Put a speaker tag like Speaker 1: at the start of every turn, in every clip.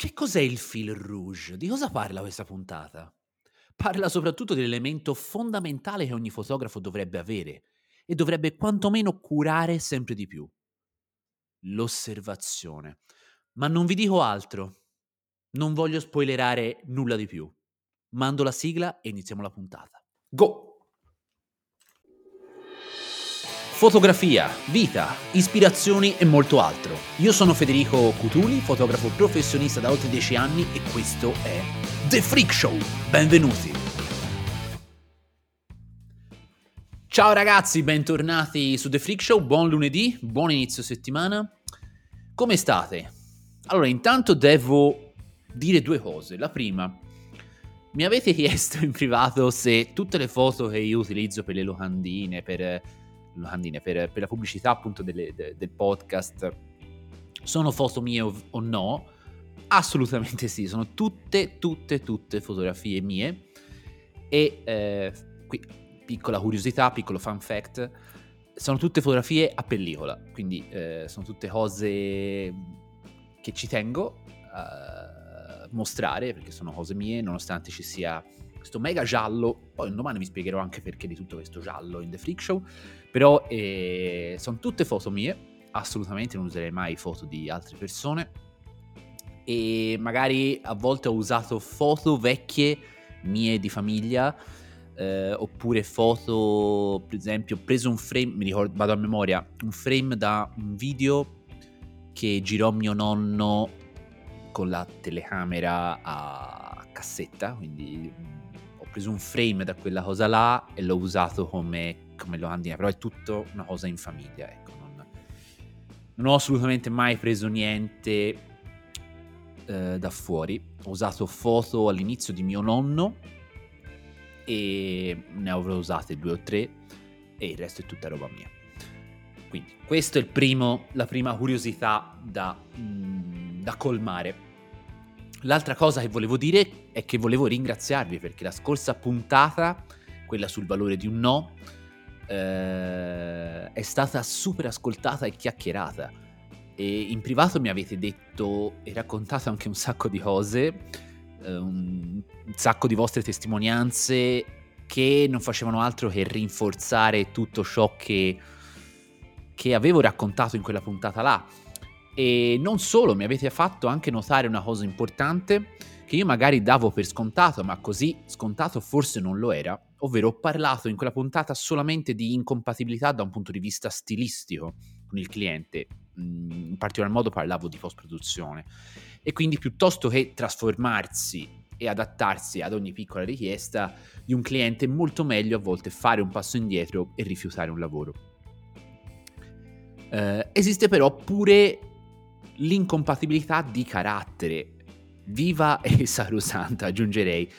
Speaker 1: Che cos'è il fil rouge? Di cosa parla questa puntata? Parla soprattutto dell'elemento fondamentale che ogni fotografo dovrebbe avere e dovrebbe quantomeno curare sempre di più. L'osservazione. Ma non vi dico altro. Non voglio spoilerare nulla di più. Mando la sigla e iniziamo la puntata. Go! Fotografia, vita, ispirazioni e molto altro. Io sono Federico Cutuli, fotografo professionista da oltre 10 anni e questo è The Freak Show. Benvenuti! Ciao ragazzi, bentornati su The Freak Show, buon lunedì, buon inizio settimana. Come state? Allora, intanto devo dire due cose. La prima, mi avete chiesto in privato se tutte le foto che io utilizzo per le locandine, per locandine per, per la pubblicità appunto delle, de, del podcast sono foto mie o, no? Assolutamente sì, sono tutte, tutte, tutte fotografie mie e eh, qui piccola curiosità, piccolo fun fact, sono tutte fotografie a pellicola, quindi eh, sono tutte cose che ci tengo a mostrare perché sono cose mie nonostante ci sia questo mega giallo, poi domani vi spiegherò anche perché di tutto questo giallo in The Freak Show, però eh, sono tutte foto mie, assolutamente non userei mai foto di altre persone e magari a volte ho usato foto vecchie mie di famiglia eh, oppure foto, per esempio, ho preso un frame, mi ricordo, vado a memoria, un frame da un video che girò mio nonno con la telecamera a cassetta, quindi preso un frame da quella cosa là e l'ho usato come, come locandina, però è tutto una cosa in famiglia, ecco. Non, non ho assolutamente mai preso niente eh, da fuori. Ho usato foto all'inizio di mio nonno e ne avrò usate due o tre e il resto è tutta roba mia. Quindi questa è primo, la prima curiosità da, mm, da colmare L'altra cosa che volevo dire è che volevo ringraziarvi perché la scorsa puntata, quella sul valore di un no, eh, è stata super ascoltata e chiacchierata. E in privato mi avete detto e raccontato anche un sacco di cose, eh, un, sacco di vostre testimonianze che non facevano altro che rinforzare tutto ciò che, che avevo raccontato in quella puntata là e non solo, mi avete fatto anche notare una cosa importante che io magari davo per scontato, ma così scontato forse non lo era, ovvero ho parlato in quella puntata solamente di incompatibilità da un punto di vista stilistico con il cliente, mm, in particolar modo parlavo di post-produzione, e quindi piuttosto che trasformarsi e adattarsi ad ogni piccola richiesta di un cliente, è molto meglio a volte fare un passo indietro e rifiutare un lavoro. Uh, esiste però pure l'incompatibilità di carattere. Viva e sacrosanta, aggiungerei.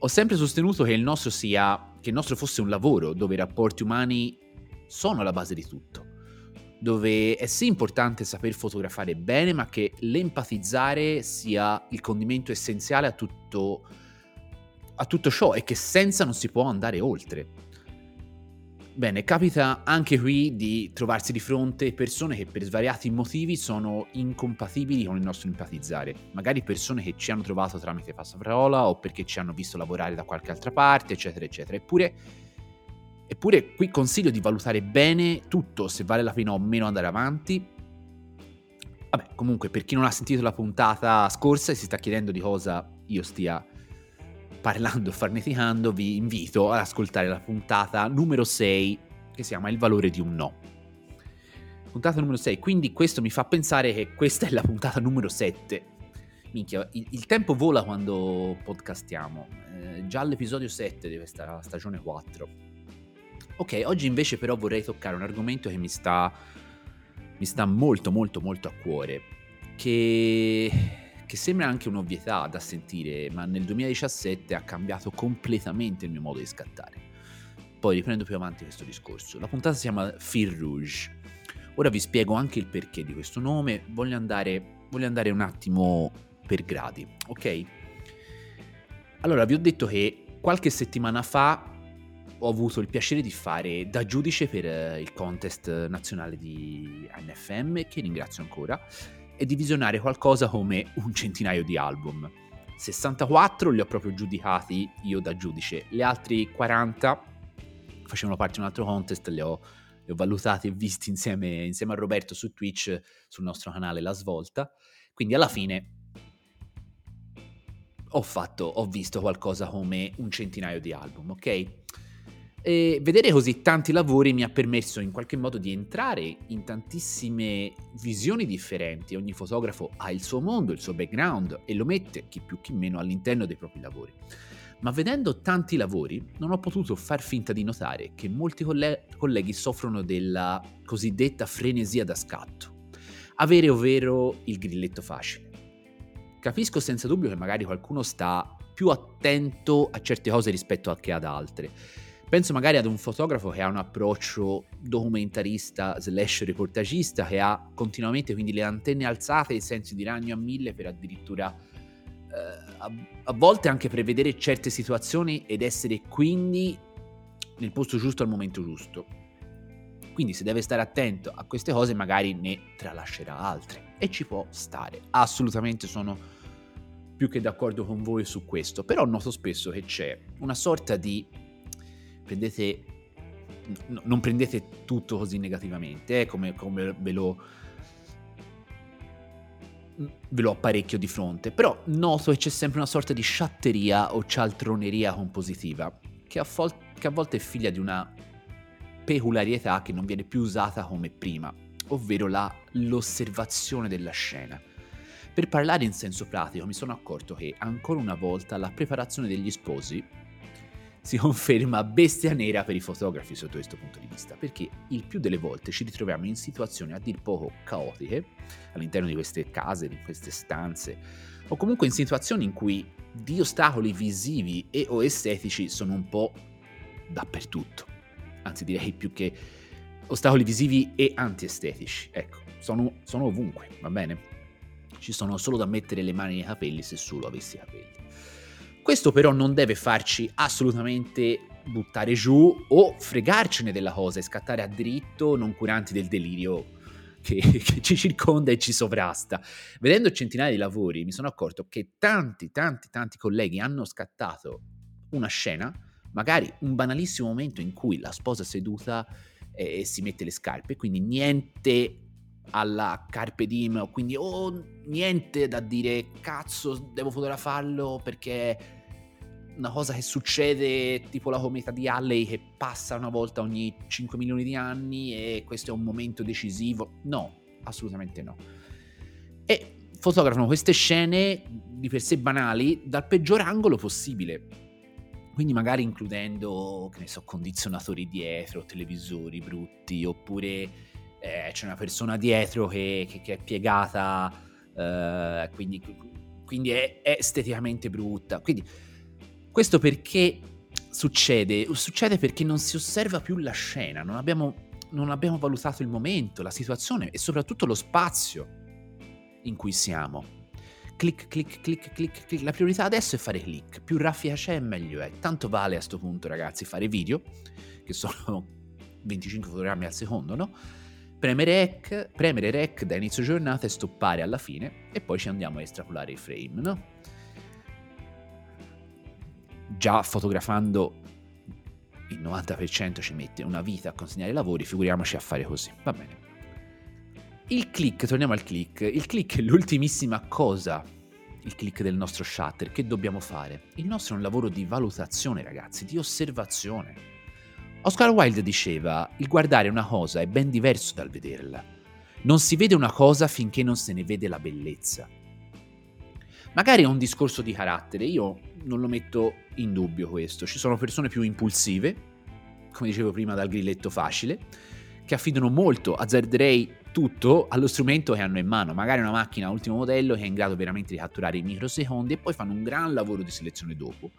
Speaker 1: Ho sempre sostenuto che il nostro sia che il nostro fosse un lavoro dove i rapporti umani sono la base di tutto. Dove è sì importante saper fotografare bene, ma che l'empatizzare sia il condimento essenziale a tutto, a tutto ciò e che senza non si può andare oltre. Bene, capita anche qui di trovarsi di fronte persone che per svariati motivi sono incompatibili con il nostro empatizzare. Magari persone che ci hanno trovato tramite passaparola o perché ci hanno visto lavorare da qualche altra parte, eccetera, eccetera. Eppure, eppure qui consiglio di valutare bene tutto, se vale la pena o meno andare avanti. Vabbè, comunque, per chi non ha sentito la puntata scorsa e si sta chiedendo di cosa io stia parlando e farneticando, vi invito ad ascoltare la puntata numero 6 che si chiama Il valore di un no. Puntata numero 6, quindi questo mi fa pensare che questa è la puntata numero 7. Minchia, il, il tempo vola quando podcastiamo. Eh, già l'episodio 7 di questa stagione 4. Ok, oggi invece però vorrei toccare un argomento che mi sta, mi sta molto molto molto a cuore, che che sembra anche un'ovvietà da sentire, ma nel 2017 ha cambiato completamente il mio modo di scattare. Poi riprendo più avanti questo discorso. La puntata si chiama Fil Rouge. Ora vi spiego anche il perché di questo nome, voglio andare, voglio andare un attimo per gradi, ok? Allora, vi ho detto che qualche settimana fa ho avuto il piacere di fare da giudice per eh, il contest nazionale di NFM, che ringrazio ancora, e di visionare qualcosa come un centinaio di album. 64 li ho proprio giudicati io da giudice, le altre 40 facevano parte di un altro contest, le ho, le ho valutati e visti insieme, insieme a Roberto su Twitch, sul nostro canale La Svolta, quindi alla fine ho fatto, ho visto qualcosa come un centinaio di album, ok? E vedere così tanti lavori mi ha permesso in qualche modo di entrare in tantissime visioni differenti. Ogni fotografo ha il suo mondo, il suo background e lo mette, chi più chi meno, all'interno dei propri lavori. Ma vedendo tanti lavori non ho potuto far finta di notare che molti coll- colleghi soffrono della cosiddetta frenesia da scatto. Avere ovvero il grilletto facile. Capisco senza dubbio che magari qualcuno sta più attento a certe cose rispetto che ad altre Penso magari ad un fotografo che ha un approccio documentarista slash reportagista, che ha continuamente quindi le antenne alzate e i sensi di ragno a mille per addirittura eh, a, a volte anche prevedere certe situazioni ed essere quindi nel posto giusto al momento giusto. Quindi se deve stare attento a queste cose magari ne tralascerà altre e ci può stare. Assolutamente sono più che d'accordo con voi su questo, però noto spesso che c'è una sorta di prendete, no, non prendete tutto così negativamente, eh, come, come ve lo ve lo apparecchio di fronte, però noto che c'è sempre una sorta di sciatteria o cialtroneria compositiva, che a, fol- che a volte è figlia di una peculiarità che non viene più usata come prima, ovvero la, l'osservazione della scena. Per parlare in senso pratico mi sono accorto che ancora una volta la preparazione degli sposi si conferma bestia nera per i fotografi sotto questo punto di vista, perché il più delle volte ci ritroviamo in situazioni a dir poco caotiche all'interno di queste case, di queste stanze, o comunque in situazioni in cui di ostacoli visivi e o estetici sono un po' dappertutto. Anzi direi più che ostacoli visivi e antiestetici. Ecco, sono, sono ovunque, va bene? Ci sono solo da mettere le mani nei capelli se solo avessi capelli. Questo però non deve farci assolutamente buttare giù o fregarcene della cosa e scattare a dritto non curanti del delirio che, che, ci circonda e ci sovrasta. Vedendo centinaia di lavori mi sono accorto che tanti, tanti, tanti colleghi hanno scattato una scena, magari un banalissimo momento in cui la sposa seduta e, e si mette le scarpe, quindi niente alla carpe diem, quindi oh, niente da dire cazzo devo fotografarlo perché una cosa che succede tipo la cometa di Halley che passa una volta ogni 5 milioni di anni e questo è un momento decisivo. No, assolutamente no. E fotografano queste scene di per sé banali dal peggior angolo possibile. Quindi magari includendo, che ne so, condizionatori dietro, televisori brutti, oppure eh, c'è una persona dietro che, che, che è piegata, eh, quindi, quindi è, è esteticamente brutta. Quindi questo perché succede? Succede perché non si osserva più la scena, non abbiamo, non abbiamo valutato il momento, la situazione e soprattutto lo spazio in cui siamo. Clic, clic, clic, clic, clic. La priorità adesso è fare clic. Più raffica c'è, meglio è. Tanto vale a questo punto, ragazzi, fare video, che sono 25 fotogrammi al secondo, no? Premere rec, premere rec da inizio giornata e stoppare alla fine, e poi ci andiamo a estrapolare i frame, no? Già fotografando il 90% ci mette una vita a consegnare i lavori, figuriamoci a fare così. Va bene. Il click, torniamo al click. Il click è l'ultimissima cosa, il click del nostro shutter, che dobbiamo fare. Il nostro è un lavoro di valutazione, ragazzi, di osservazione. Oscar Wilde diceva, il guardare una cosa è ben diverso dal vederla. Non si vede una cosa finché non se ne vede la bellezza. Magari è un discorso di carattere, io non lo metto in dubbio questo. Ci sono persone più impulsive, come dicevo prima dal grilletto facile, che affidano molto, azzarderei tutto allo strumento che hanno in mano, magari una macchina ultimo modello che è in grado veramente di catturare i microsecondi e poi fanno un gran lavoro di selezione dopo.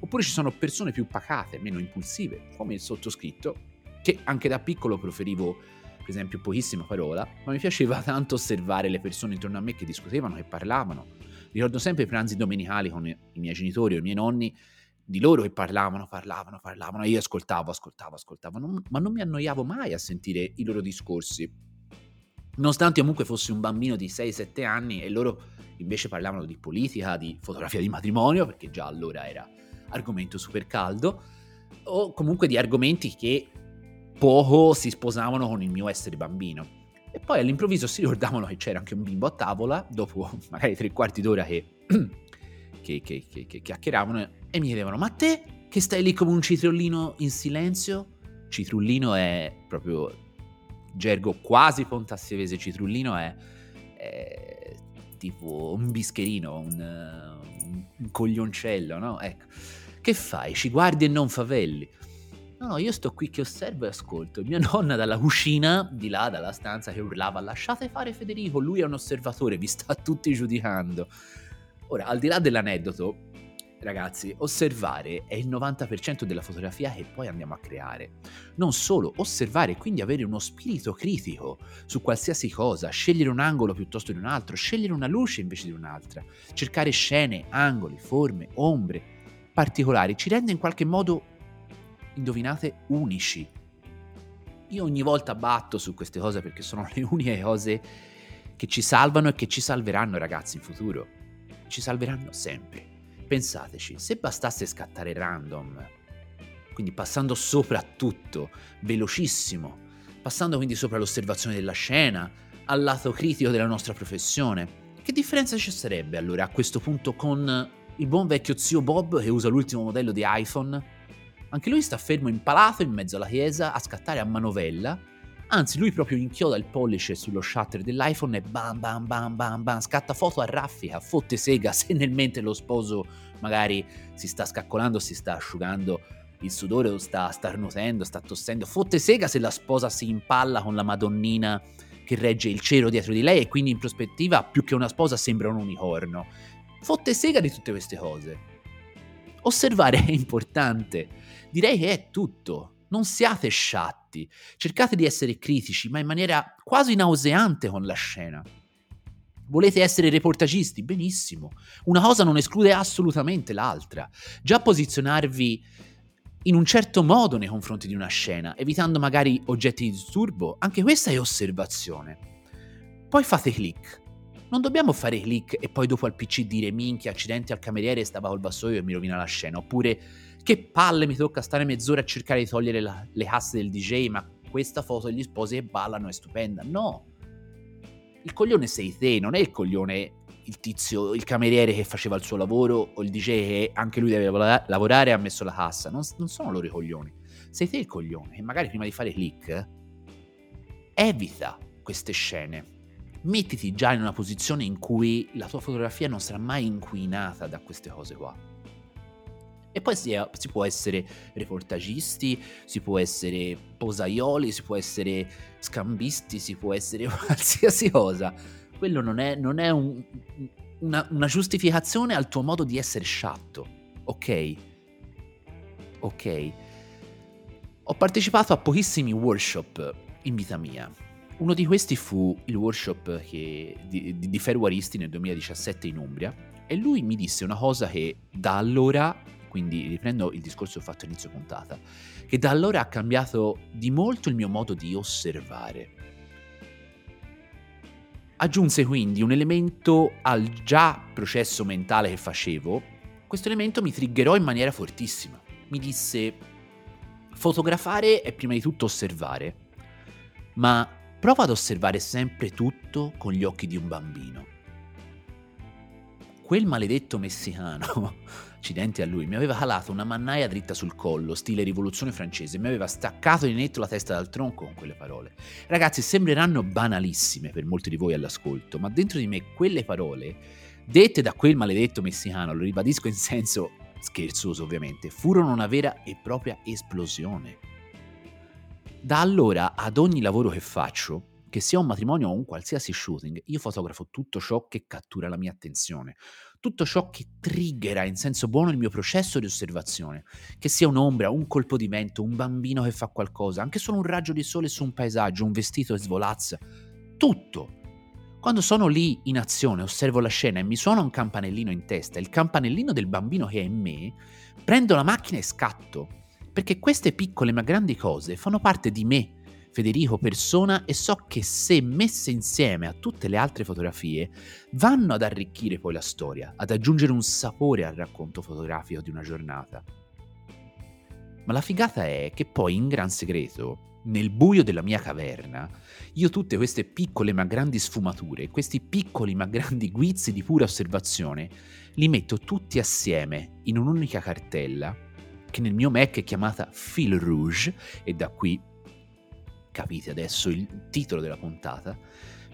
Speaker 1: Oppure ci sono persone più pacate, meno impulsive, come il sottoscritto, che anche da piccolo proferivo per esempio pochissima parola, ma mi piaceva tanto osservare le persone intorno a me che discutevano, che parlavano, Ricordo sempre i pranzi domenicali con i miei genitori o i miei nonni, di loro che parlavano, parlavano, parlavano, io ascoltavo, ascoltavo, ascoltavo, non, ma non mi annoiavo mai a sentire i loro discorsi. Nonostante comunque fossi un bambino di 6-7 anni e loro invece parlavano di politica, di fotografia di matrimonio, perché già allora era argomento super caldo, o comunque di argomenti che poco si sposavano con il mio essere bambino. Poi all'improvviso si ricordavano che c'era anche un bimbo a tavola, dopo magari tre quarti d'ora che, che, che, che chiacchieravano, e mi chiedevano, ma te che stai lì come un citrollino in silenzio? Citrullino è proprio gergo quasi pontassievese, citrullino è, è tipo un bischerino, un, un, un coglioncello, no? Ecco. Che fai? Ci guardi e non favelli. No, no, io sto qui che osservo e ascolto. Mia nonna dalla cucina, di là, dalla stanza, che urlava lasciate fare Federico, lui è un osservatore, vi sta tutti giudicando. Ora, al di là dell'aneddoto, ragazzi, osservare è il 90% della fotografia che poi andiamo a creare. Non solo, osservare e quindi avere uno spirito critico su qualsiasi cosa, scegliere un angolo piuttosto di un altro, scegliere una luce invece di un'altra, cercare scene, angoli, forme, ombre particolari, ci rende in qualche modo, indovinate, unici. Io ogni volta batto su queste cose perché sono le uniche cose che ci salvano e che ci salveranno ragazzi in futuro. Ci salveranno sempre. Pensateci, se bastasse scattare random, quindi passando sopra tutto, velocissimo, passando quindi sopra l'osservazione della scena, al lato critico della nostra professione, che differenza ci sarebbe allora a questo punto con il buon vecchio zio Bob che usa l'ultimo modello di iPhone? Anche lui sta fermo impalato in mezzo alla chiesa a scattare a manovella Anzi, lui proprio inchioda il pollice sullo shutter dell'iPhone e bam bam bam bam bam, scatta foto a raffica, fotte sega se nel mentre lo sposo magari si sta scaccolando, si sta asciugando il sudore o sta starnutendo, sta tossendo, fotte sega se la sposa si impalla con la madonnina che regge il cielo dietro di lei e quindi in prospettiva più che una sposa sembra un unicorno. Fotte sega di tutte queste cose. Osservare è importante, direi che è tutto. Non siate sciatti, cercate di essere critici, ma in maniera quasi nauseante con la scena. Volete essere reportagisti? Benissimo. Una cosa non esclude assolutamente l'altra. Già posizionarvi in un certo modo nei confronti di una scena, evitando magari oggetti di disturbo, anche questa è osservazione. Poi fate click. Non dobbiamo fare click e poi dopo al PC dire minchia, accidenti al cameriere stava col vassoio e mi rovina la scena, oppure che palle mi tocca stare mezz'ora a cercare di togliere la, le casse del DJ, ma questa foto degli sposi che ballano è stupenda. No. Il coglione sei te, non è il coglione il tizio, il cameriere che faceva il suo lavoro o il DJ che anche lui deve lavorare e ha messo la cassa. Non, non sono loro i coglioni. Sei te il coglione che magari prima di fare click evita queste scene. Mettiti già in una posizione in cui la tua fotografia non sarà mai inquinata da queste cose qua. E poi si, è, si, può essere reportagisti, si può essere posaioli, si può essere scambisti, si può essere qualsiasi cosa. Quello non è, non è un, una, una giustificazione al tuo modo di essere sciatto, ok? Ok. Ho partecipato a pochissimi workshop in vita mia. Uno di questi fu il workshop che, di, di, di Ferruaristi nel 2017 in Umbria e lui mi disse una cosa che da allora quindi riprendo il discorso fatto all'inizio puntata, che da allora ha cambiato di molto il mio modo di osservare. Aggiunse quindi un elemento al già processo mentale che facevo, questo elemento mi triggerò in maniera fortissima. Mi disse, fotografare è prima di tutto osservare, ma prova ad osservare sempre tutto con gli occhi di un bambino. Quel maledetto messicano accidenti a lui, mi aveva calato una mannaia dritta sul collo, stile rivoluzione francese, mi aveva staccato di netto la testa dal tronco con quelle parole. Ragazzi, sembreranno banalissime per molti di voi all'ascolto, ma dentro di me quelle parole, dette da quel maledetto messicano, lo ribadisco in senso scherzoso ovviamente, furono una vera e propria esplosione. Da allora ad ogni lavoro che faccio, che sia un matrimonio o un qualsiasi shooting, io fotografo tutto ciò che cattura la mia attenzione tutto ciò che triggera in senso buono il mio processo di osservazione, che sia un'ombra, un colpo di vento, un bambino che fa qualcosa, anche solo un raggio di sole su un paesaggio, un vestito che svolazza, tutto. Quando sono lì in azione, osservo la scena e mi suona un campanellino in testa, il campanellino del bambino che è in me, prendo la macchina e scatto, perché queste piccole ma grandi cose fanno parte di me, Federico persona e so che se messe insieme a tutte le altre fotografie vanno ad arricchire poi la storia, ad aggiungere un sapore al racconto fotografico di una giornata. Ma la figata è che poi in gran segreto, nel buio della mia caverna, io tutte queste piccole ma grandi sfumature, questi piccoli ma grandi guizzi di pura osservazione, li metto tutti assieme in un'unica cartella che nel mio Mac è chiamata Fil Rouge e da qui capite adesso il titolo della puntata,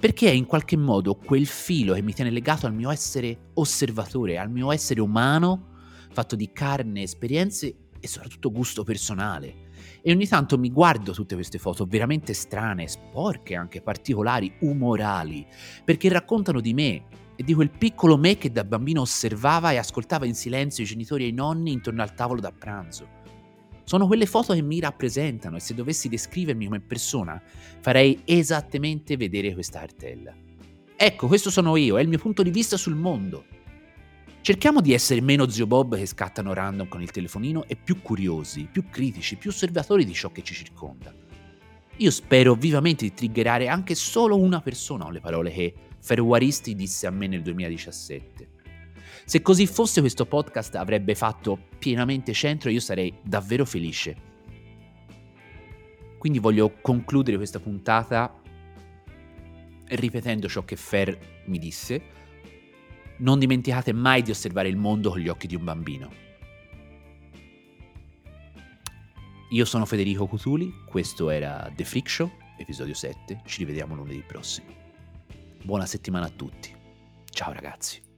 Speaker 1: perché è in qualche modo quel filo che mi tiene legato al mio essere osservatore, al mio essere umano, fatto di carne, esperienze e soprattutto gusto personale. E ogni tanto mi guardo tutte queste foto veramente strane, sporche, anche particolari, umorali, perché raccontano di me e di quel piccolo me che da bambino osservava e ascoltava in silenzio i genitori e i nonni intorno al tavolo da pranzo. Sono quelle foto che mi rappresentano e se dovessi descrivermi come persona farei esattamente vedere questa cartella. Ecco, questo sono io, è il mio punto di vista sul mondo. Cerchiamo di essere meno zio Bob che scattano random con il telefonino e più curiosi, più critici, più osservatori di ciò che ci circonda. Io spero vivamente di triggerare anche solo una persona con le parole che Ferwaristi disse a me nel 2017. Se così fosse questo podcast avrebbe fatto pienamente centro e io sarei davvero felice. Quindi voglio concludere questa puntata ripetendo ciò che Fer mi disse non dimenticate mai di osservare il mondo con gli occhi di un bambino. Io sono Federico Cutuli, questo era The Freak Show, episodio 7, ci rivediamo lunedì prossimo. Buona settimana a tutti. Ciao ragazzi.